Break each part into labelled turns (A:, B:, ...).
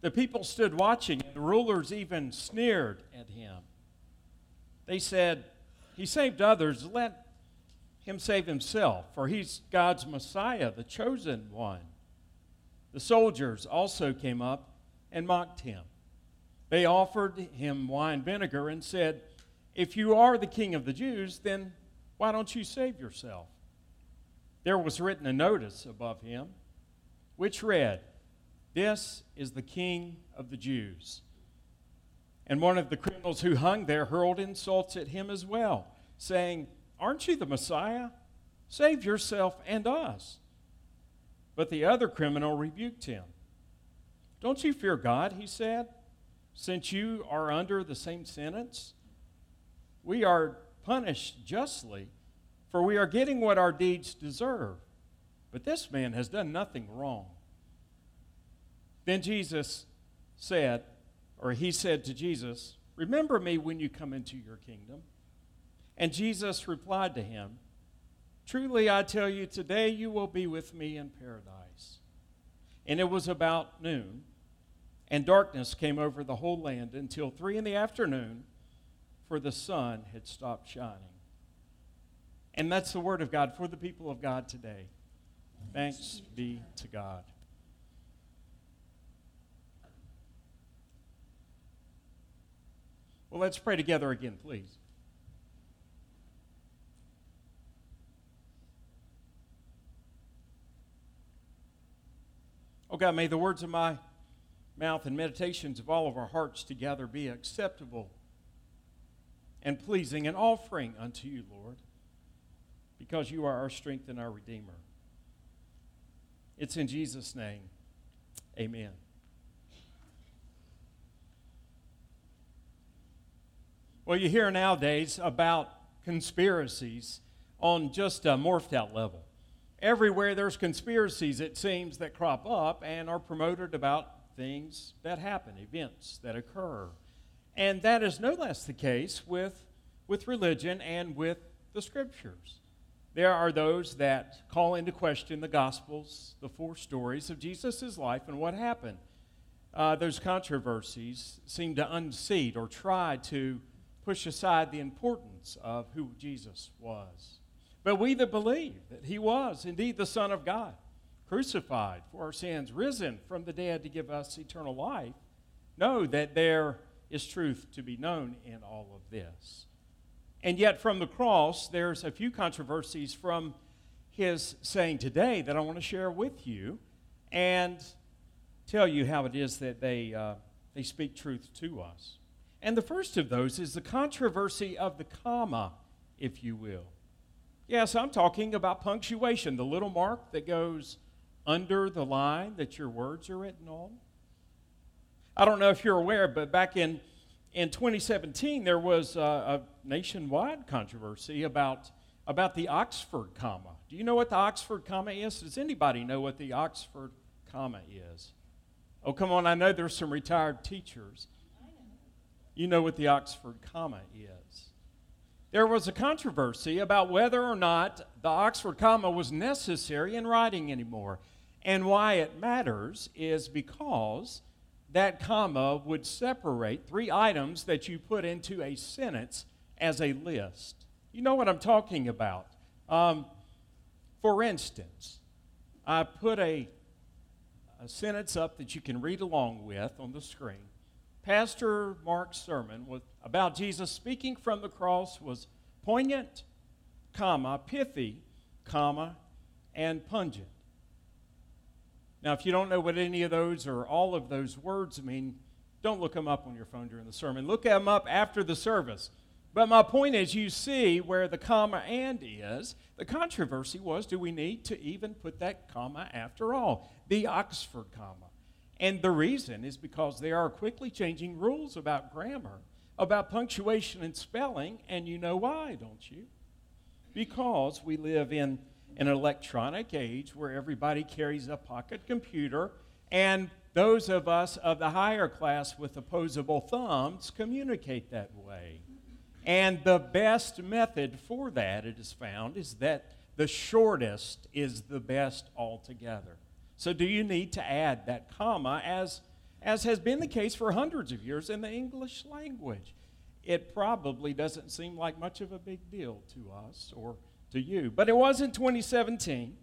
A: The people stood watching, and the rulers even sneered at him. They said, He saved others, let him save himself, for he's God's Messiah, the chosen one. The soldiers also came up and mocked him. They offered him wine vinegar and said, If you are the king of the Jews, then why don't you save yourself? There was written a notice above him, which read, This is the king of the Jews. And one of the criminals who hung there hurled insults at him as well, saying, Aren't you the Messiah? Save yourself and us. But the other criminal rebuked him. Don't you fear God, he said, since you are under the same sentence? We are punished justly, for we are getting what our deeds deserve. But this man has done nothing wrong. Then Jesus said, or he said to Jesus, Remember me when you come into your kingdom. And Jesus replied to him, Truly I tell you, today you will be with me in paradise. And it was about noon, and darkness came over the whole land until three in the afternoon, for the sun had stopped shining. And that's the word of God for the people of God today. Thanks be to God. Well, let's pray together again, please. Oh God, may the words of my mouth and meditations of all of our hearts together be acceptable and pleasing and offering unto you, Lord, because you are our strength and our Redeemer. It's in Jesus' name. Amen. Well, you hear nowadays about conspiracies on just a morphed out level everywhere there's conspiracies, it seems, that crop up and are promoted about things that happen, events that occur. And that is no less the case with, with religion and with the scriptures. There are those that call into question the Gospels, the four stories of Jesus' life and what happened. Uh, those controversies seem to unseat or try to push aside the importance of who Jesus was. But we that believe that he was indeed the Son of God, crucified for our sins, risen from the dead to give us eternal life, know that there is truth to be known in all of this. And yet, from the cross, there's a few controversies from his saying today that I want to share with you and tell you how it is that they, uh, they speak truth to us. And the first of those is the controversy of the comma, if you will. Yes, I'm talking about punctuation, the little mark that goes under the line that your words are written on. I don't know if you're aware, but back in, in 2017, there was a, a nationwide controversy about, about the Oxford comma. Do you know what the Oxford comma is? Does anybody know what the Oxford comma is? Oh, come on, I know there's some retired teachers. You know what the Oxford comma is there was a controversy about whether or not the Oxford comma was necessary in writing anymore. And why it matters is because that comma would separate three items that you put into a sentence as a list. You know what I'm talking about. Um, for instance, I put a, a sentence up that you can read along with on the screen. Pastor Mark's sermon was about Jesus speaking from the cross was poignant, comma, pithy, comma, and pungent. Now, if you don't know what any of those or all of those words mean, don't look them up on your phone during the sermon. Look them up after the service. But my point is, you see where the comma and is. The controversy was do we need to even put that comma after all? The Oxford comma. And the reason is because there are quickly changing rules about grammar, about punctuation and spelling, and you know why, don't you? Because we live in an electronic age where everybody carries a pocket computer, and those of us of the higher class with opposable thumbs communicate that way. And the best method for that, it is found, is that the shortest is the best altogether. So, do you need to add that comma as as has been the case for hundreds of years in the English language. It probably doesn't seem like much of a big deal to us or to you, but it was in 2017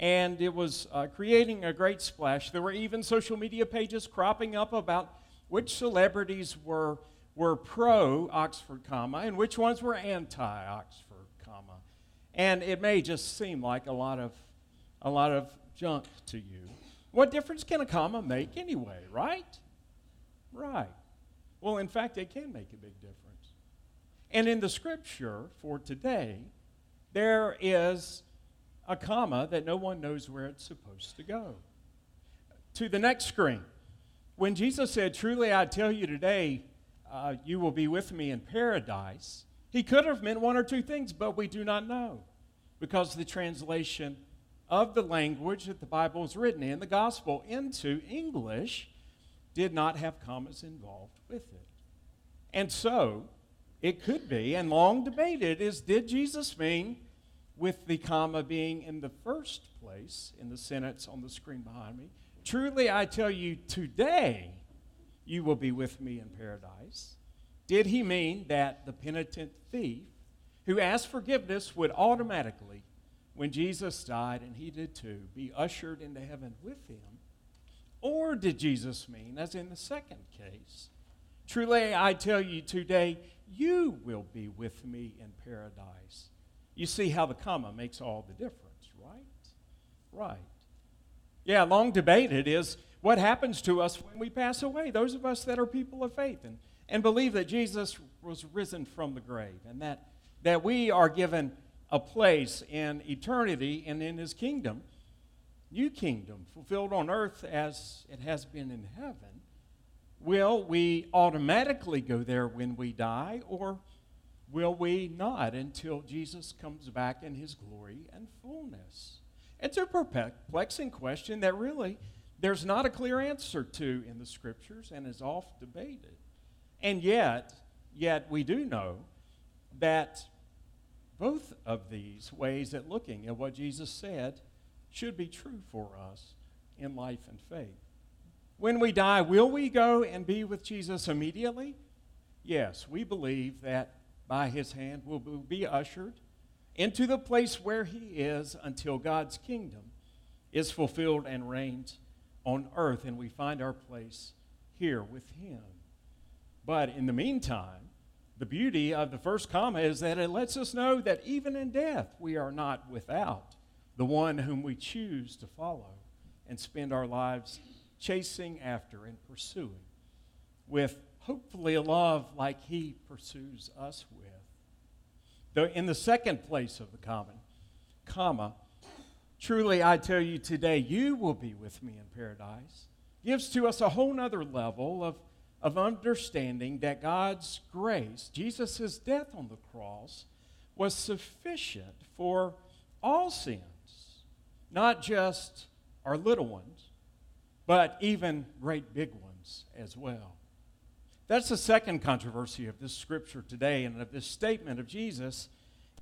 A: and it was uh, creating a great splash. There were even social media pages cropping up about which celebrities were, were pro Oxford comma and which ones were anti Oxford comma. And it may just seem like a lot of, a lot of junk to you. What difference can a comma make anyway, right? Right. Well, in fact, it can make a big difference. And in the scripture for today, there is a comma that no one knows where it's supposed to go. To the next screen. When Jesus said, Truly I tell you today, uh, you will be with me in paradise, he could have meant one or two things, but we do not know because the translation of the language that the Bible was written in, the gospel, into English, did not have commas involved with it. And so, it could be, and long debated, is did Jesus mean with the comma being in the first place in the sentence on the screen behind me. Truly, I tell you, today you will be with me in paradise. Did he mean that the penitent thief who asked forgiveness would automatically, when Jesus died, and he did too, be ushered into heaven with him? Or did Jesus mean, as in the second case, truly I tell you today, you will be with me in paradise? You see how the comma makes all the difference, right? Right. Yeah, long debated is what happens to us when we pass away, those of us that are people of faith and, and believe that Jesus was risen from the grave and that, that we are given a place in eternity and in his kingdom, new kingdom, fulfilled on earth as it has been in heaven. Will we automatically go there when we die, or will we not until Jesus comes back in his glory and fullness? It's a perplexing question that really there's not a clear answer to in the scriptures and is oft debated. And yet, yet we do know that both of these ways at looking at what Jesus said should be true for us in life and faith. When we die, will we go and be with Jesus immediately? Yes, we believe that by his hand we will be ushered into the place where he is until God's kingdom is fulfilled and reigns on earth, and we find our place here with him. But in the meantime, the beauty of the first comma is that it lets us know that even in death, we are not without the one whom we choose to follow and spend our lives chasing after and pursuing with hopefully a love like he pursues us with. Though in the second place of the common, comma, truly I tell you today, you will be with me in paradise, gives to us a whole other level of, of understanding that God's grace, Jesus' death on the cross, was sufficient for all sins, not just our little ones, but even great big ones as well. That's the second controversy of this scripture today and of this statement of Jesus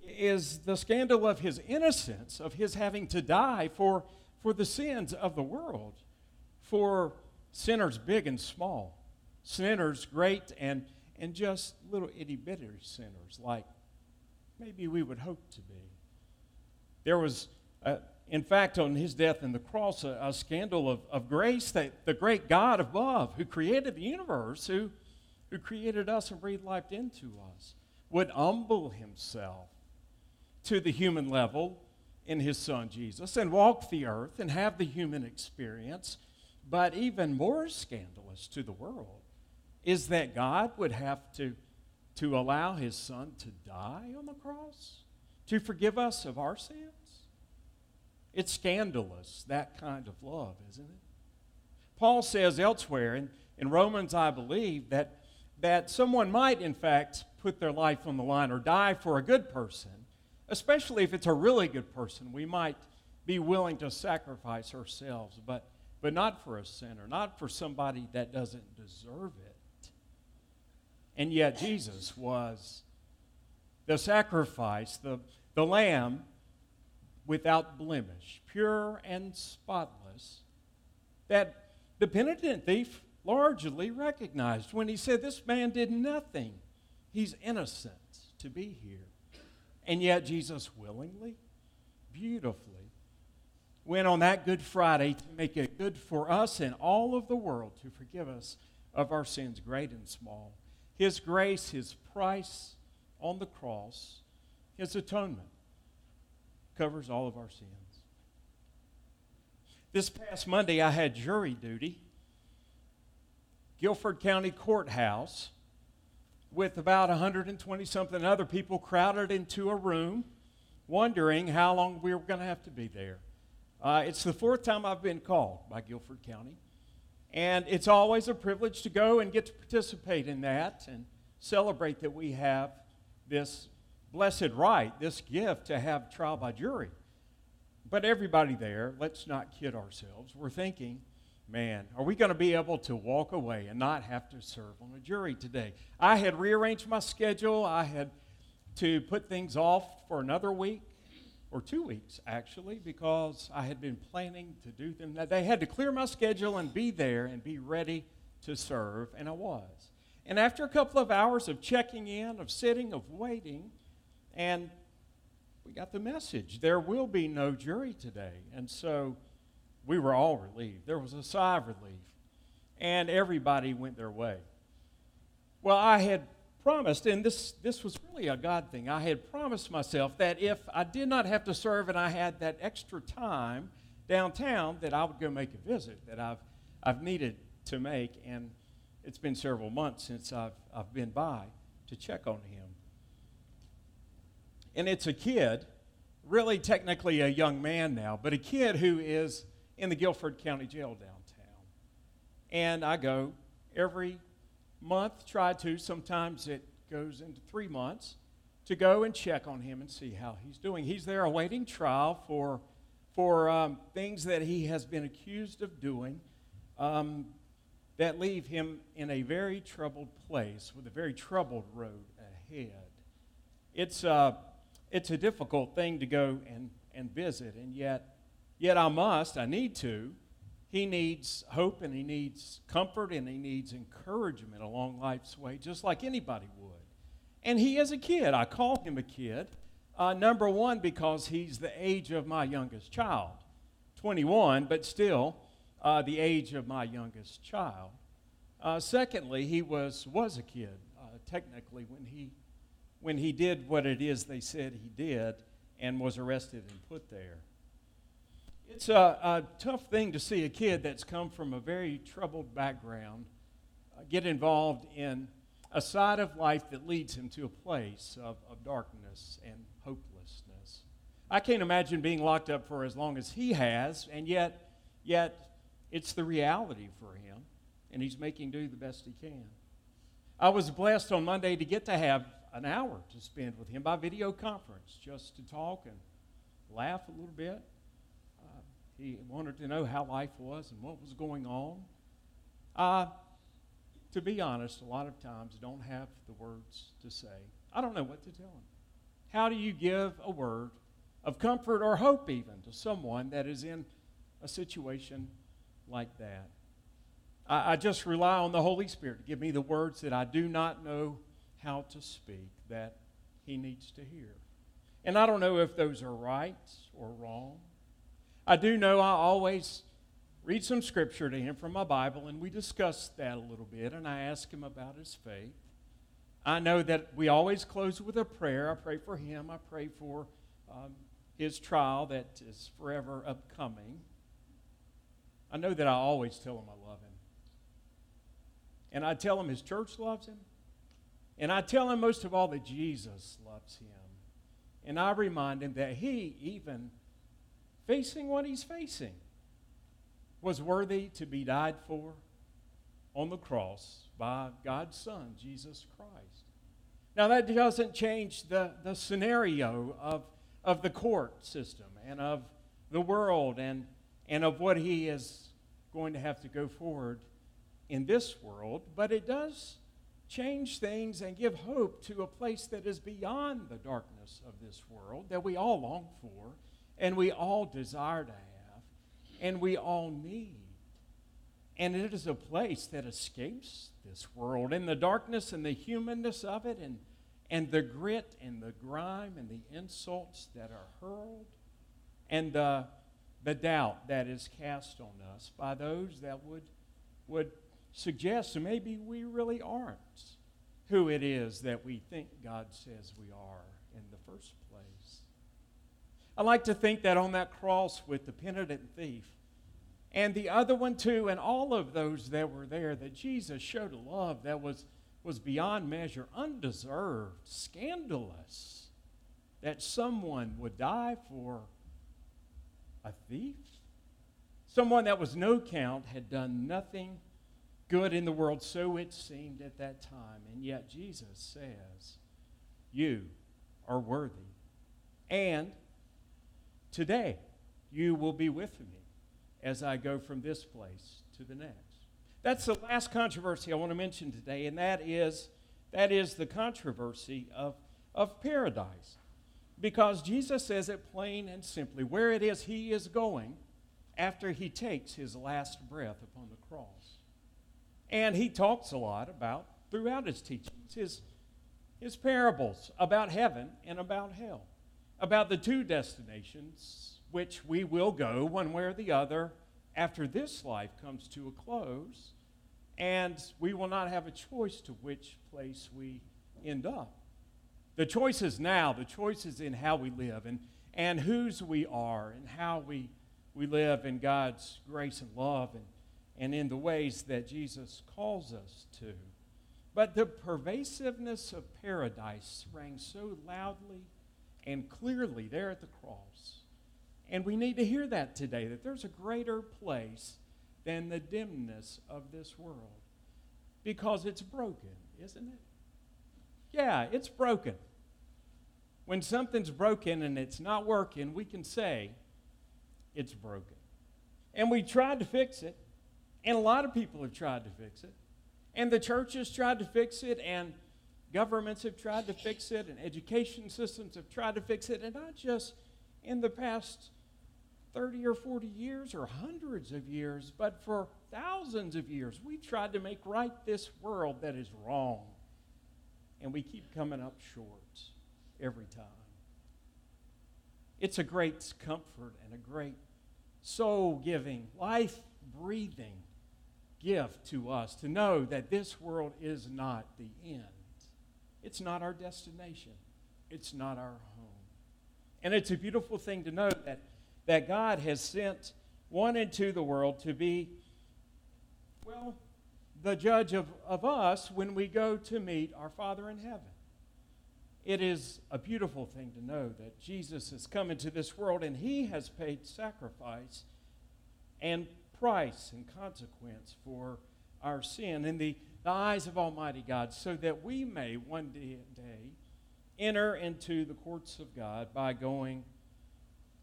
A: is the scandal of his innocence, of his having to die for, for the sins of the world, for sinners big and small, sinners great and, and just little itty bitty sinners like maybe we would hope to be. There was, uh, in fact, on his death and the cross, a, a scandal of, of grace that the great God above, who created the universe, who who created us and breathed life into us, would humble himself to the human level in his son Jesus and walk the earth and have the human experience. But even more scandalous to the world is that God would have to, to allow his son to die on the cross to forgive us of our sins. It's scandalous, that kind of love, isn't it? Paul says elsewhere in, in Romans, I believe, that that someone might, in fact, put their life on the line or die for a good person, especially if it's a really good person. We might be willing to sacrifice ourselves, but, but not for a sinner, not for somebody that doesn't deserve it. And yet, Jesus was the sacrifice, the, the lamb without blemish, pure and spotless, that the penitent thief largely recognized when he said, This man did nothing. He's innocent to be here. And yet, Jesus willingly, beautifully, went on that Good Friday to make it good for us and all of the world to forgive us of our sins, great and small. His grace, His price on the cross, His atonement covers all of our sins. This past Monday, I had jury duty. Guilford County Courthouse with about 120 something other people crowded into a room, wondering how long we were going to have to be there. Uh, it's the fourth time I've been called by Guilford County, and it's always a privilege to go and get to participate in that and celebrate that we have this blessed right, this gift to have trial by jury. But everybody there, let's not kid ourselves, we're thinking, man, are we going to be able to walk away and not have to serve on a jury today? I had rearranged my schedule. I had to put things off for another week or two weeks, actually, because I had been planning to do them. They had to clear my schedule and be there and be ready to serve, and I was. And after a couple of hours of checking in, of sitting, of waiting, and we got the message there will be no jury today. And so we were all relieved. There was a sigh of relief. And everybody went their way. Well, I had promised, and this, this was really a God thing, I had promised myself that if I did not have to serve and I had that extra time downtown, that I would go make a visit that I've, I've needed to make. And it's been several months since I've, I've been by to check on him. And it's a kid, really technically a young man now, but a kid who is in the Guilford County Jail downtown. And I go every month, try to. Sometimes it goes into three months to go and check on him and see how he's doing. He's there awaiting trial for, for um, things that he has been accused of doing um, that leave him in a very troubled place with a very troubled road ahead. It's, uh, it's a difficult thing to go and, and visit, and yet Yet I must, I need to. He needs hope and he needs comfort and he needs encouragement along life's way, just like anybody would. And he is a kid. I call him a kid. Uh, number one, because he's the age of my youngest child 21, but still uh, the age of my youngest child. Uh, secondly, he was, was a kid, uh, technically, when he, when he did what it is they said he did and was arrested and put there. It's a, a, tough thing to see a kid that's come from a very troubled background uh, get involved in a side of life that leads him to a place of, of darkness and hopelessness. I can't imagine being locked up for as long as he has, and yet, yet it's the reality for him, and he's making do the best he can. I was blessed on Monday to get to have an hour to spend with him by video conference, just to talk and laugh a little bit he wanted to know how life was and what was going on. I, to be honest, a lot of times don't have the words to say. I don't know what to tell him. How do you give a word of comfort or hope, even, to someone that is in a situation like that? I, I just rely on the Holy Spirit to give me the words that I do not know how to speak that he needs to hear. And I don't know if those are right or wrong. I do know I always read some scripture to him from my Bible, and we discuss that a little bit, and I ask him about his faith. I know that we always close with a prayer. I pray for him, I pray for um, his trial that is forever upcoming. I know that I always tell him I love him. And I tell him his church loves him. And I tell him most of all that Jesus loves him. And I remind him that he even facing what he's facing, was worthy to be died for on the cross by God's Son, Jesus Christ. Now, that doesn't change the, the scenario of, of the court system and of the world and, and of what he is going to have to go forward in this world, but it does change things and give hope to a place that is beyond the darkness of this world that we all long for and we all desire to have, and we all need. And it is a place that escapes this world and the darkness and the humanness of it and, and the grit and the grime and the insults that are hurled and the, the doubt that is cast on us by those that would, would suggest maybe we really aren't who it is that we think God says we are in the first place. I like to think that on that cross with the penitent thief and the other one too, and all of those that were there, that Jesus showed a love that was, was beyond measure, undeserved, scandalous, that someone would die for a thief. Someone that was no count had done nothing good in the world, so it seemed at that time. And yet Jesus says, You are worthy. And today you will be with me as I go from this place to the next. That's the last controversy I want to mention today, and that is, that is the controversy of, of paradise. Because Jesus says it plain and simply where it is he is going after he takes his last breath upon the cross. And he talks a lot about, throughout his teachings, his, his parables about heaven and about hell, about the two destinations which we will go one way or the other after this life comes to a close, and we will not have a choice to which place we end up. The choice is now, the choice is in how we live and, and whose we are and how we, we live in God's grace and love and and in the ways that Jesus calls us to. But the pervasiveness of paradise rang so loudly and clearly there at the cross. And we need to hear that today that there's a greater place than the dimness of this world because it's broken, isn't it? Yeah, it's broken. When something's broken and it's not working, we can say it's broken. And we tried to fix it, and a lot of people have tried to fix it. And the church has tried to fix it, and governments have tried to fix it, and education systems have tried to fix it, and not just in the past 30 or 40 years or hundreds of years, but for thousands of years. We tried to make right this world that is wrong, and we keep coming up short every time. It's a great comfort and a great soul giving, life breathing gift to us to know that this world is not the end. It's not our destination. It's not our home. And it's a beautiful thing to know that, that God has sent one into the world to be, well, the judge of, of us when we go to meet our Father in heaven. It is a beautiful thing to know that Jesus has come into this world and he has paid sacrifice and price and consequence for our sin in the, the eyes of Almighty God, so that we may one day, enter into the courts of God by going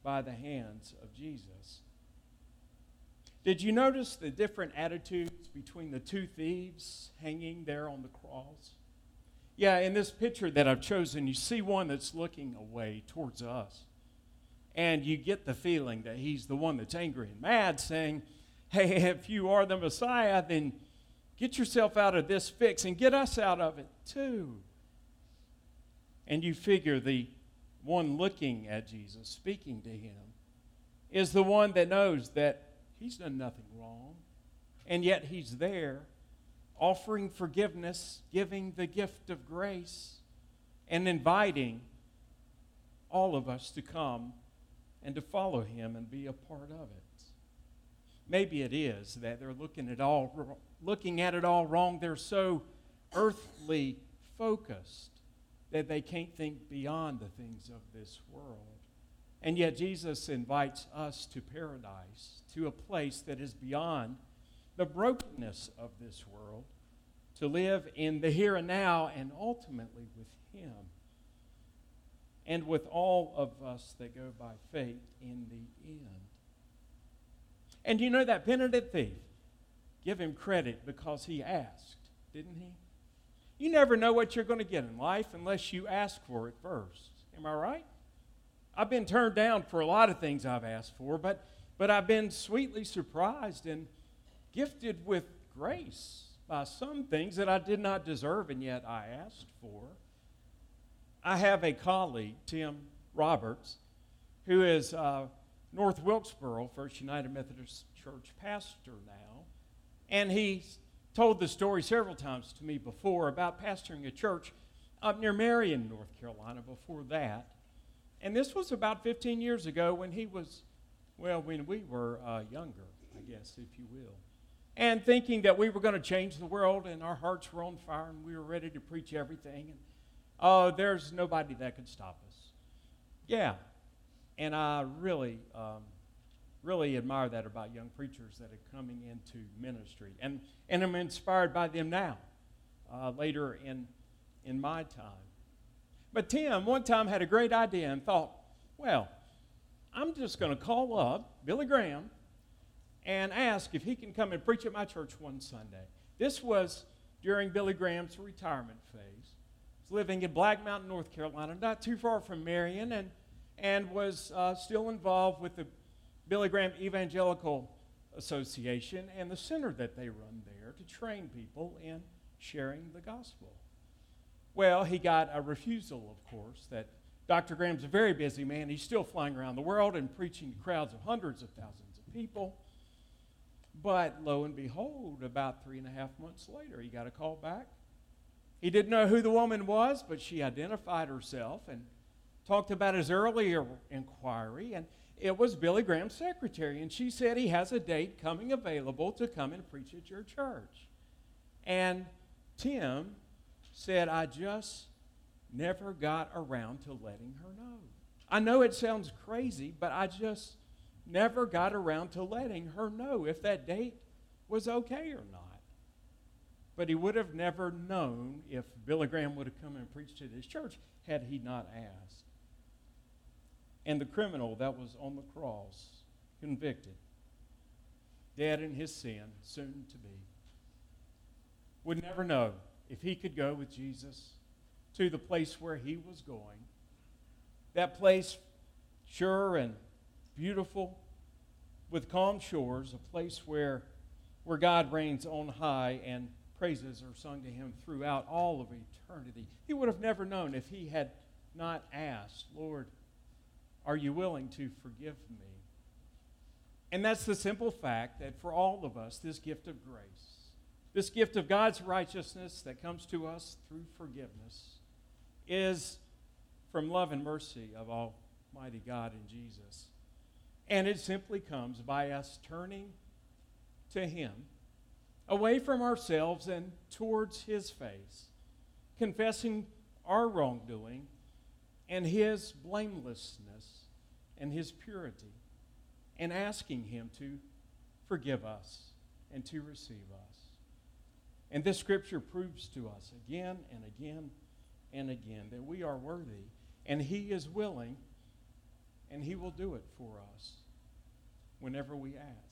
A: by the hands of Jesus. Did you notice the different attitudes between the two thieves hanging there on the cross? Yeah, in this picture that I've chosen, you see one that's looking away towards us. And you get the feeling that he's the one that's angry and mad, saying, hey, if you are the Messiah, then get yourself out of this fix and get us out of it too. And you figure the one looking at Jesus, speaking to him, is the one that knows that he's done nothing wrong. And yet he's there offering forgiveness, giving the gift of grace, and inviting all of us to come and to follow him and be a part of it. Maybe it is that they're looking at all looking at it all wrong. They're so earthly focused that they can't think beyond the things of this world. And yet Jesus invites us to paradise, to a place that is beyond the brokenness of this world, to live in the here and now and ultimately with Him. And with all of us that go by faith in the end. And do you know that penitent thief? Give him credit because he asked, didn't he? You never know what you're going to get in life unless you ask for it first. Am I right? I've been turned down for a lot of things I've asked for, but, but I've been sweetly surprised and, gifted with grace by some things that I did not deserve and yet I asked for. I have a colleague, Tim Roberts, who is uh, North Wilkesboro First United Methodist Church pastor now. And he told the story several times to me before about pastoring a church up near Marion, North Carolina, before that. And this was about 15 years ago when he was, well, when we were uh, younger, I guess, if you will. And thinking that we were going to change the world and our hearts were on fire and we were ready to preach everything. And oh, there's nobody that could stop us. Yeah. And I really, um, really admire that about young preachers that are coming into ministry. And, and I'm inspired by them now, uh, later in, in my time. But Tim, one time, had a great idea and thought, well, I'm just going to call up Billy Graham and ask if he can come and preach at my church one Sunday. This was during Billy Graham's retirement phase. He was living in Black Mountain, North Carolina, not too far from Marion, and, and was uh, still involved with the Billy Graham Evangelical Association and the center that they run there to train people in sharing the gospel. Well, he got a refusal, of course, that Dr. Graham's a very busy man. He's still flying around the world and preaching to crowds of hundreds of thousands of people. But lo and behold, about three and a half months later, he got a call back. He didn't know who the woman was, but she identified herself and talked about his earlier inquiry. And it was Billy Graham's secretary. And she said he has a date coming available to come and preach at your church. And Tim said, I just never got around to letting her know. I know it sounds crazy, but I just never got around to letting her know if that date was okay or not. But he would have never known if Billy Graham would have come and preached at his church had he not asked. And the criminal that was on the cross, convicted, dead in his sin, soon to be, would never know if he could go with Jesus to the place where he was going, that place sure and beautiful with calm shores, a place where, where God reigns on high and praises are sung to him throughout all of eternity. He would have never known if he had not asked, Lord, are you willing to forgive me? And that's the simple fact that for all of us, this gift of grace this gift of God's righteousness that comes to us through forgiveness is from love and mercy of Almighty God in Jesus. And it simply comes by us turning to Him, away from ourselves and towards His face, confessing our wrongdoing and His blamelessness and His purity, and asking Him to forgive us and to receive us. And this scripture proves to us again and again and again that we are worthy, and He is willing, and He will do it for us whenever we ask.